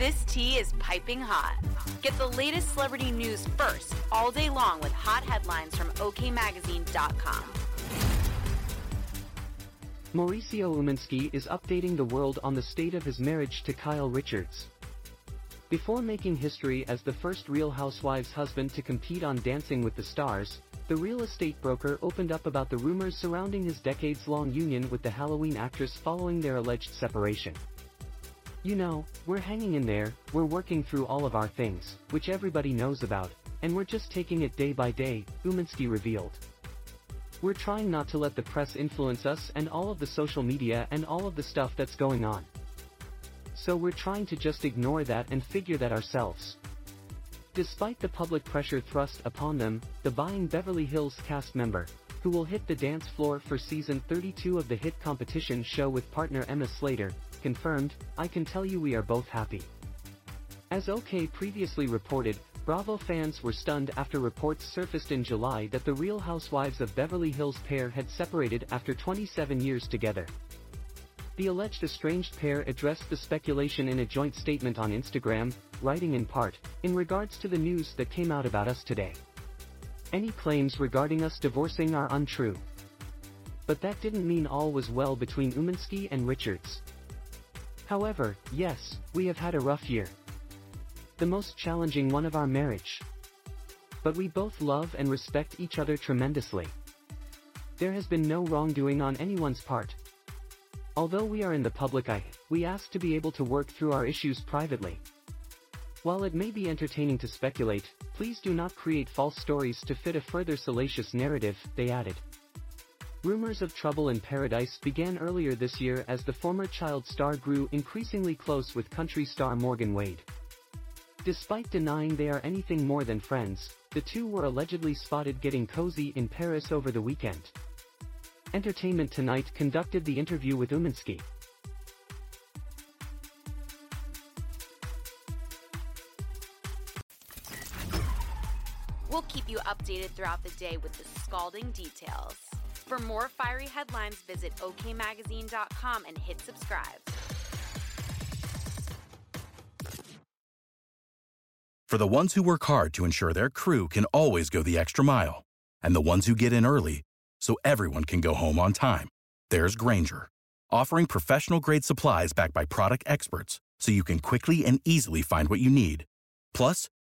This tea is piping hot. Get the latest celebrity news first all day long with hot headlines from OKMagazine.com. Mauricio Umansky is updating the world on the state of his marriage to Kyle Richards. Before making history as the first Real Housewives husband to compete on Dancing with the Stars, the real estate broker opened up about the rumors surrounding his decades-long union with the Halloween actress following their alleged separation. You know, we're hanging in there, we're working through all of our things, which everybody knows about, and we're just taking it day by day, Umansky revealed. We're trying not to let the press influence us and all of the social media and all of the stuff that's going on. So we're trying to just ignore that and figure that ourselves. Despite the public pressure thrust upon them, the Buying Beverly Hills cast member, who will hit the dance floor for season 32 of the hit competition show with partner Emma Slater, confirmed, I can tell you we are both happy. As OK previously reported, Bravo fans were stunned after reports surfaced in July that the Real Housewives of Beverly Hills pair had separated after 27 years together. The alleged estranged pair addressed the speculation in a joint statement on Instagram, writing in part, in regards to the news that came out about us today. Any claims regarding us divorcing are untrue. But that didn't mean all was well between Umansky and Richards. However, yes, we have had a rough year. The most challenging one of our marriage. But we both love and respect each other tremendously. There has been no wrongdoing on anyone's part. Although we are in the public eye, we ask to be able to work through our issues privately. While it may be entertaining to speculate, please do not create false stories to fit a further salacious narrative, they added. Rumors of trouble in paradise began earlier this year as the former child star grew increasingly close with country star Morgan Wade. Despite denying they are anything more than friends, the two were allegedly spotted getting cozy in Paris over the weekend. Entertainment Tonight conducted the interview with Umansky. We'll keep you updated throughout the day with the scalding details. For more fiery headlines, visit OKMagazine.com and hit subscribe. For the ones who work hard to ensure their crew can always go the extra mile, and the ones who get in early so everyone can go home on time, there's Grainger, offering professional grade supplies backed by product experts so you can quickly and easily find what you need. Plus,